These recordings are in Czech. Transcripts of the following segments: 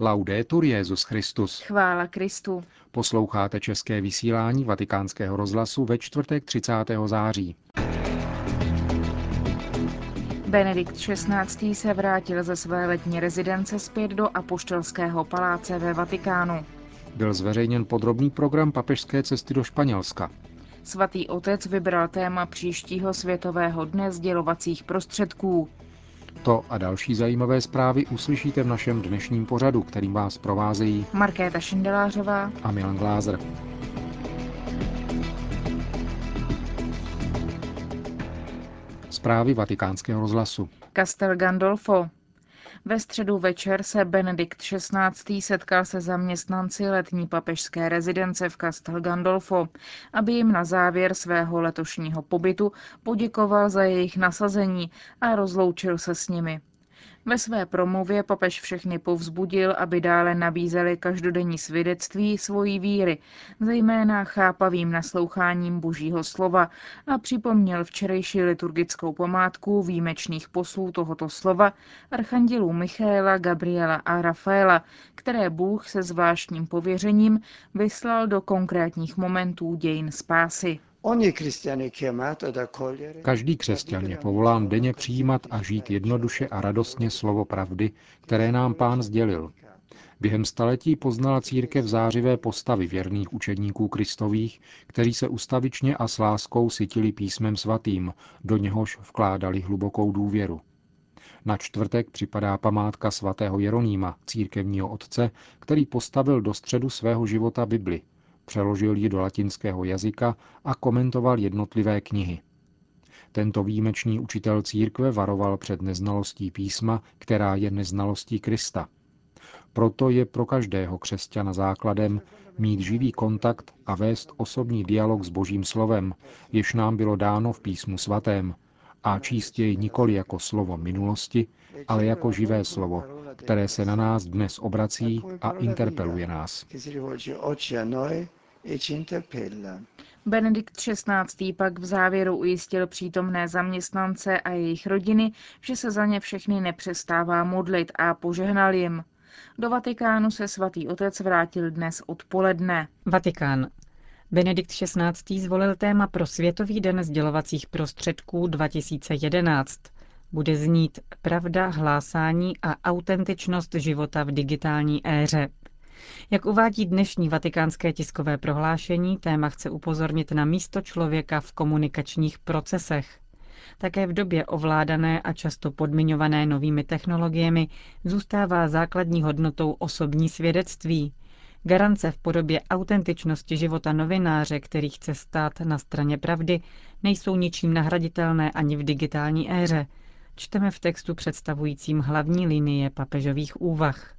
Laudetur Jezus Christus. Chvála Kristu. Posloucháte české vysílání Vatikánského rozhlasu ve čtvrtek 30. září. Benedikt XVI. se vrátil ze své letní rezidence zpět do Apoštolského paláce ve Vatikánu. Byl zveřejněn podrobný program papežské cesty do Španělska. Svatý otec vybral téma příštího světového dne sdělovacích prostředků. To a další zajímavé zprávy uslyšíte v našem dnešním pořadu, kterým vás provázejí Markéta Šindelářová a Milan Glázer. Zprávy vatikánského rozhlasu. Castel Gandolfo. Ve středu večer se Benedikt XVI. setkal se zaměstnanci letní papežské rezidence v Castel Gandolfo, aby jim na závěr svého letošního pobytu poděkoval za jejich nasazení a rozloučil se s nimi. Ve své promluvě papež všechny povzbudil, aby dále nabízeli každodenní svědectví svojí víry, zejména chápavým nasloucháním božího slova a připomněl včerejší liturgickou památku výjimečných poslů tohoto slova archandělů Michaela, Gabriela a Rafaela, které Bůh se zvláštním pověřením vyslal do konkrétních momentů dějin spásy. Každý křesťan je povolán denně přijímat a žít jednoduše a radostně slovo pravdy, které nám pán sdělil. Během staletí poznala církev zářivé postavy věrných učedníků kristových, kteří se ustavičně a s láskou sytili písmem svatým, do něhož vkládali hlubokou důvěru. Na čtvrtek připadá památka svatého Jeronýma, církevního otce, který postavil do středu svého života Bibli – přeložil ji do latinského jazyka a komentoval jednotlivé knihy. Tento výjimečný učitel církve varoval před neznalostí písma, která je neznalostí Krista. Proto je pro každého křesťana základem mít živý kontakt a vést osobní dialog s Božím slovem, jež nám bylo dáno v písmu svatém, a číst jej nikoli jako slovo minulosti, ale jako živé slovo, které se na nás dnes obrací a interpeluje nás. Benedikt XVI. pak v závěru ujistil přítomné zaměstnance a jejich rodiny, že se za ně všechny nepřestává modlit a požehnal jim. Do Vatikánu se svatý otec vrátil dnes odpoledne. Vatikán. Benedikt XVI. zvolil téma pro Světový den sdělovacích prostředků 2011 bude znít pravda, hlásání a autentičnost života v digitální éře. Jak uvádí dnešní vatikánské tiskové prohlášení, téma chce upozornit na místo člověka v komunikačních procesech. Také v době ovládané a často podmiňované novými technologiemi zůstává základní hodnotou osobní svědectví. Garance v podobě autentičnosti života novináře, který chce stát na straně pravdy, nejsou ničím nahraditelné ani v digitální éře, čteme v textu představujícím hlavní linie papežových úvah.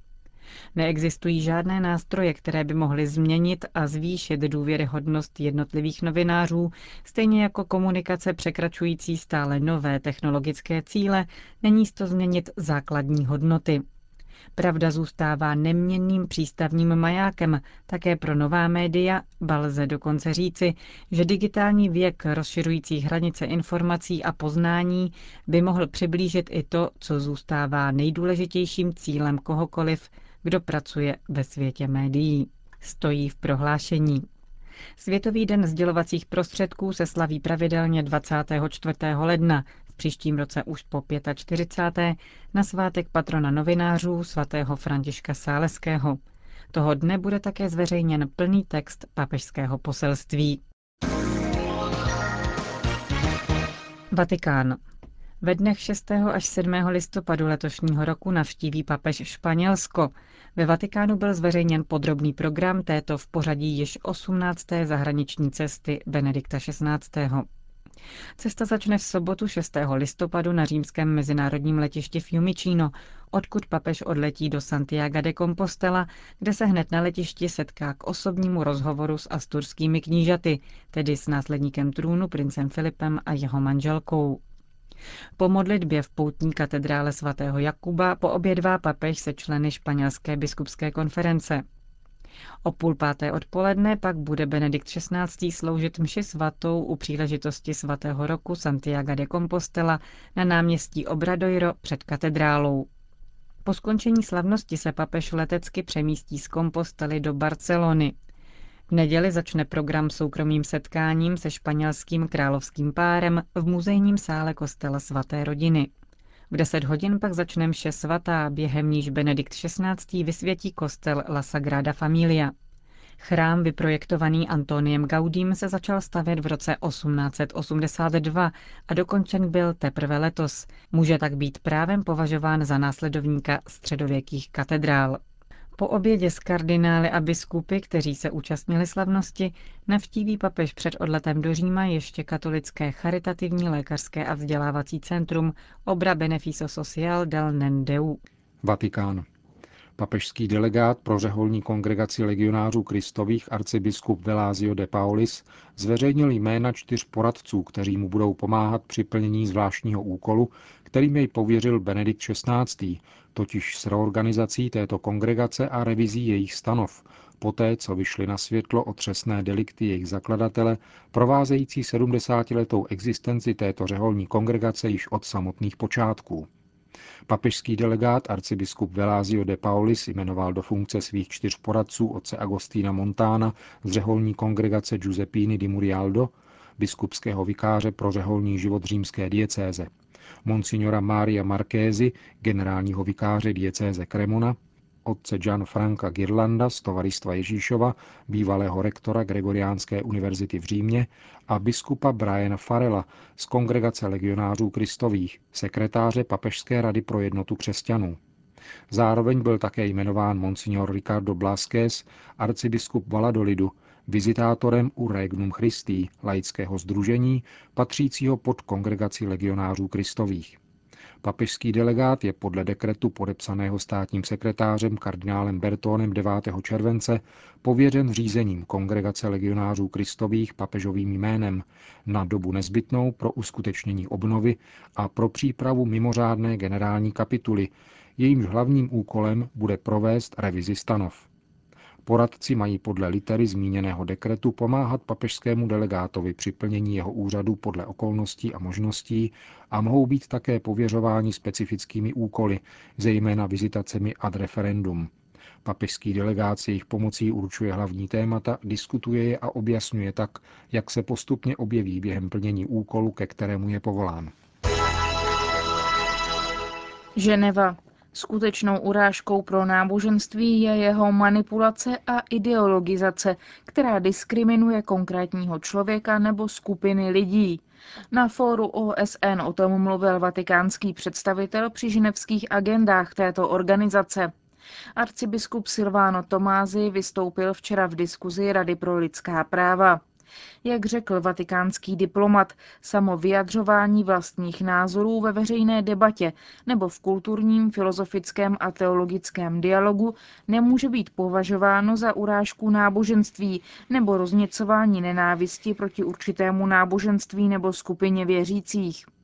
Neexistují žádné nástroje, které by mohly změnit a zvýšit důvěryhodnost jednotlivých novinářů, stejně jako komunikace překračující stále nové technologické cíle, není to změnit základní hodnoty. Pravda zůstává neměnným přístavním majákem také pro nová média, ba lze dokonce říci, že digitální věk rozširující hranice informací a poznání by mohl přiblížit i to, co zůstává nejdůležitějším cílem kohokoliv, kdo pracuje ve světě médií. Stojí v prohlášení. Světový den sdělovacích prostředků se slaví pravidelně 24. ledna, příštím roce už po 45. na svátek patrona novinářů svatého Františka Sáleského. Toho dne bude také zveřejněn plný text papežského poselství. Vatikán. Ve dnech 6. až 7. listopadu letošního roku navštíví papež Španělsko. Ve Vatikánu byl zveřejněn podrobný program této v pořadí již 18. zahraniční cesty Benedikta XVI. Cesta začne v sobotu 6. listopadu na římském mezinárodním letišti Fiumicino, odkud papež odletí do Santiago de Compostela, kde se hned na letišti setká k osobnímu rozhovoru s asturskými knížaty, tedy s následníkem trůnu princem Filipem a jeho manželkou. Po modlitbě v poutní katedrále svatého Jakuba poobědvá papež se členy španělské biskupské konference. O půl páté odpoledne pak bude Benedikt XVI. sloužit mši svatou u příležitosti svatého roku Santiago de Compostela na náměstí Obradoiro před katedrálou. Po skončení slavnosti se papež letecky přemístí z Kompostely do Barcelony. V neděli začne program soukromým setkáním se španělským královským párem v muzejním sále kostela svaté rodiny. V 10 hodin pak začne mše svatá, během níž Benedikt XVI. vysvětí kostel La Sagrada Familia. Chrám vyprojektovaný Antoniem Gaudím se začal stavět v roce 1882 a dokončen byl teprve letos. Může tak být právem považován za následovníka středověkých katedrál. Po obědě s kardinály a biskupy, kteří se účastnili slavnosti, navštíví papež před odletem do Říma ještě katolické charitativní lékařské a vzdělávací centrum Obra Beneficio Social del Nendeu. Vatikán. Papežský delegát pro řeholní kongregaci legionářů Kristových arcibiskup Velázio de Paulis zveřejnil jména čtyř poradců, kteří mu budou pomáhat při plnění zvláštního úkolu, kterým jej pověřil Benedikt XVI., totiž s reorganizací této kongregace a revizí jejich stanov, poté co vyšly na světlo otřesné delikty jejich zakladatele, provázející 70-letou existenci této řeholní kongregace již od samotných počátků. Papežský delegát arcibiskup Velázio de Paulis jmenoval do funkce svých čtyř poradců otce Agostína Montana z řeholní kongregace Giuseppini di Murialdo, biskupského vikáře pro řeholní život římské diecéze, monsignora Mária Markézy, generálního vikáře diecéze Cremona, otce Franka Girlanda z Tovaristva Ježíšova, bývalého rektora Gregoriánské univerzity v Římě a biskupa Briana Farela z Kongregace legionářů kristových, sekretáře Papežské rady pro jednotu křesťanů. Zároveň byl také jmenován monsignor Ricardo Blasquez, arcibiskup Valadolidu, vizitátorem u Regnum Christi, laického združení, patřícího pod kongregaci legionářů kristových. Papežský delegát je podle dekretu podepsaného státním sekretářem kardinálem Bertónem 9. července pověřen řízením Kongregace legionářů Kristových papežovým jménem na dobu nezbytnou pro uskutečnění obnovy a pro přípravu mimořádné generální kapituly, jejímž hlavním úkolem bude provést revizi stanov. Poradci mají podle litery zmíněného dekretu pomáhat papežskému delegátovi při plnění jeho úřadu podle okolností a možností a mohou být také pověřováni specifickými úkoly, zejména vizitacemi ad referendum. Papežský delegát s jejich pomocí určuje hlavní témata, diskutuje je a objasňuje tak, jak se postupně objeví během plnění úkolu, ke kterému je povolán. Ženeva. Skutečnou urážkou pro náboženství je jeho manipulace a ideologizace, která diskriminuje konkrétního člověka nebo skupiny lidí. Na fóru OSN o tom mluvil vatikánský představitel při ženevských agendách této organizace. Arcibiskup Silvano Tomázy vystoupil včera v diskuzi Rady pro lidská práva. Jak řekl vatikánský diplomat, samo vyjadřování vlastních názorů ve veřejné debatě nebo v kulturním, filozofickém a teologickém dialogu nemůže být považováno za urážku náboženství nebo rozněcování nenávisti proti určitému náboženství nebo skupině věřících.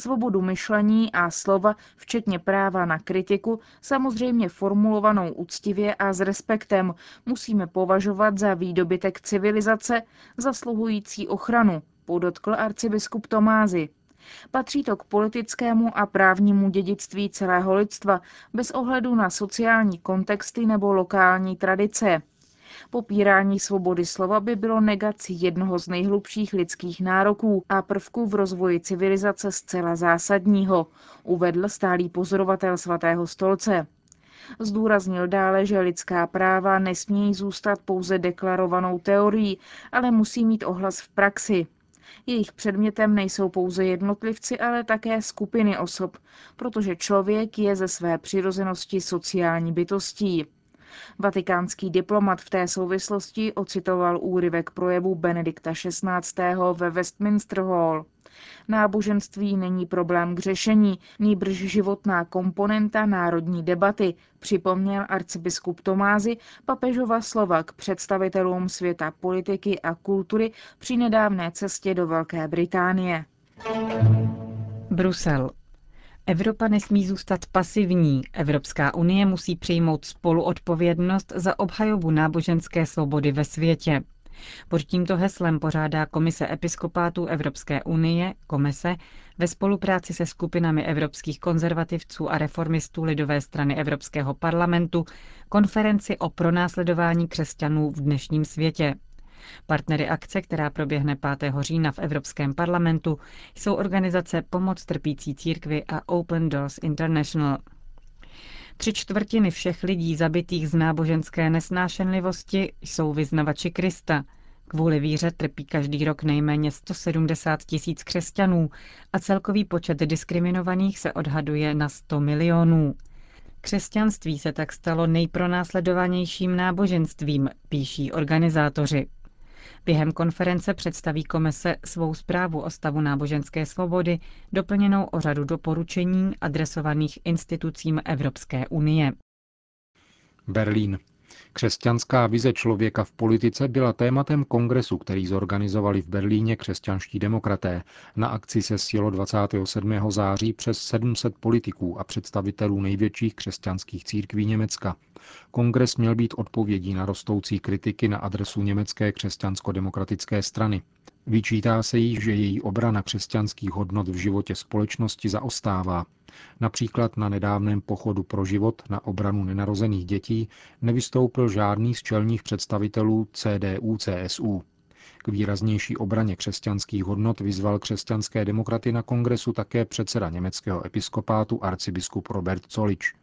Svobodu myšlení a slova, včetně práva na kritiku, samozřejmě formulovanou úctivě a s respektem, musíme považovat za výdobytek civilizace, zasluhující ochranu, podotkl arcibiskup Tomázy. Patří to k politickému a právnímu dědictví celého lidstva, bez ohledu na sociální kontexty nebo lokální tradice. Popírání svobody slova by bylo negací jednoho z nejhlubších lidských nároků a prvků v rozvoji civilizace zcela zásadního, uvedl stálý pozorovatel svatého stolce. Zdůraznil dále, že lidská práva nesmějí zůstat pouze deklarovanou teorií, ale musí mít ohlas v praxi. Jejich předmětem nejsou pouze jednotlivci, ale také skupiny osob, protože člověk je ze své přirozenosti sociální bytostí. Vatikánský diplomat v té souvislosti ocitoval úryvek projevu Benedikta XVI. ve Westminster Hall. Náboženství není problém k řešení, nýbrž životná komponenta národní debaty, připomněl arcibiskup Tomázy papežova slova k představitelům světa politiky a kultury při nedávné cestě do Velké Británie. Brusel. Evropa nesmí zůstat pasivní. Evropská unie musí přijmout spoluodpovědnost za obhajobu náboženské svobody ve světě. Pod tímto heslem pořádá Komise episkopátů Evropské unie, Komise, ve spolupráci se skupinami evropských konzervativců a reformistů Lidové strany Evropského parlamentu konferenci o pronásledování křesťanů v dnešním světě. Partnery akce, která proběhne 5. října v Evropském parlamentu, jsou organizace Pomoc trpící církvy a Open Doors International. Tři čtvrtiny všech lidí zabitých z náboženské nesnášenlivosti jsou vyznavači Krista. Kvůli víře trpí každý rok nejméně 170 tisíc křesťanů a celkový počet diskriminovaných se odhaduje na 100 milionů. Křesťanství se tak stalo nejpronásledovanějším náboženstvím, píší organizátoři. Během konference představí komise svou zprávu o stavu náboženské svobody, doplněnou o řadu doporučení adresovaných institucím Evropské unie. Berlín. Křesťanská vize člověka v politice byla tématem kongresu, který zorganizovali v Berlíně křesťanští demokraté. Na akci se sjelo 27. září přes 700 politiků a představitelů největších křesťanských církví Německa. Kongres měl být odpovědí na rostoucí kritiky na adresu německé křesťansko-demokratické strany. Vyčítá se jí, že její obrana křesťanských hodnot v životě společnosti zaostává. Například na nedávném pochodu pro život na obranu nenarozených dětí nevystoupil žádný z čelních představitelů CDU-CSU. K výraznější obraně křesťanských hodnot vyzval křesťanské demokraty na kongresu také předseda německého episkopátu arcibiskup Robert Zolič.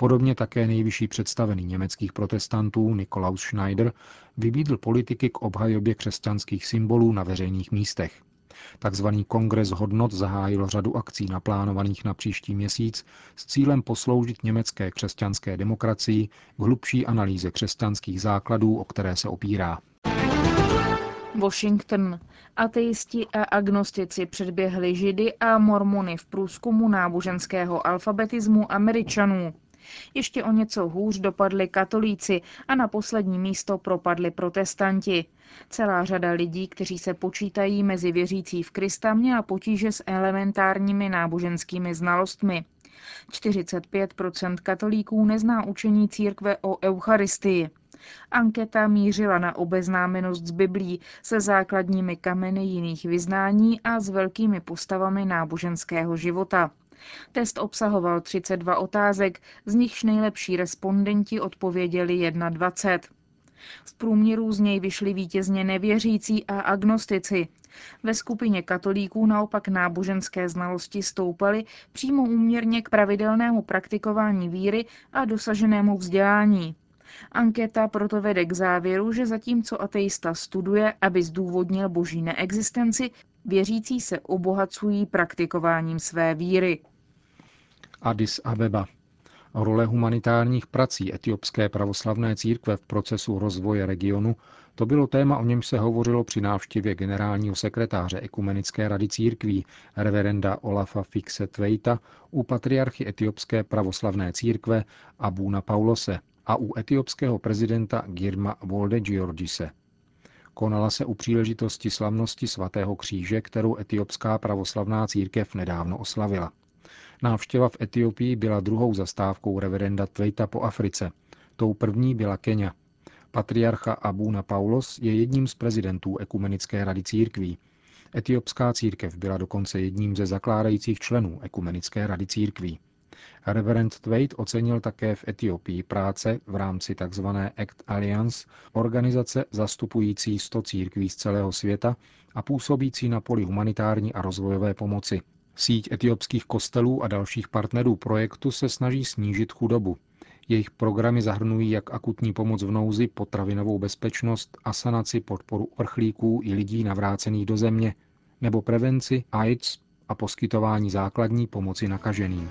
Podobně také nejvyšší představený německých protestantů Nikolaus Schneider vybídl politiky k obhajobě křesťanských symbolů na veřejných místech. Takzvaný kongres hodnot zahájil řadu akcí naplánovaných na příští měsíc s cílem posloužit německé křesťanské demokracii k hlubší analýze křesťanských základů, o které se opírá. Washington. Ateisti a agnostici předběhli židy a mormony v průzkumu náboženského alfabetismu Američanů. Ještě o něco hůř dopadli katolíci a na poslední místo propadli protestanti. Celá řada lidí, kteří se počítají mezi věřící v Krista, měla potíže s elementárními náboženskými znalostmi. 45% katolíků nezná učení církve o Eucharistii. Anketa mířila na obeznámenost s Biblí se základními kameny jiných vyznání a s velkými postavami náboženského života. Test obsahoval 32 otázek, z nichž nejlepší respondenti odpověděli 21. V průměru z něj vyšli vítězně nevěřící a agnostici. Ve skupině katolíků naopak náboženské znalosti stoupaly přímo úměrně k pravidelnému praktikování víry a dosaženému vzdělání. Anketa proto vede k závěru, že zatímco ateista studuje, aby zdůvodnil boží neexistenci, věřící se obohacují praktikováním své víry. Addis Abeba. Role humanitárních prací etiopské pravoslavné církve v procesu rozvoje regionu, to bylo téma, o němž se hovořilo při návštěvě generálního sekretáře Ekumenické rady církví, reverenda Olafa Fixe Tveita, u patriarchy etiopské pravoslavné církve Abuna Paulose a u etiopského prezidenta Girma Wolde Georgise. Konala se u příležitosti slavnosti svatého kříže, kterou etiopská pravoslavná církev nedávno oslavila. Návštěva v Etiopii byla druhou zastávkou reverenda Tvejta po Africe. Tou první byla Kenia. Patriarcha Abuna Paulos je jedním z prezidentů Ekumenické rady církví. Etiopská církev byla dokonce jedním ze zakládajících členů Ekumenické rady církví. Reverend Tveit ocenil také v Etiopii práce v rámci tzv. Act Alliance, organizace zastupující 100 církví z celého světa a působící na poli humanitární a rozvojové pomoci. Síť etiopských kostelů a dalších partnerů projektu se snaží snížit chudobu. Jejich programy zahrnují jak akutní pomoc v nouzi, potravinovou bezpečnost, asanaci, podporu uprchlíků i lidí navrácených do země, nebo prevenci AIDS a poskytování základní pomoci nakaženým.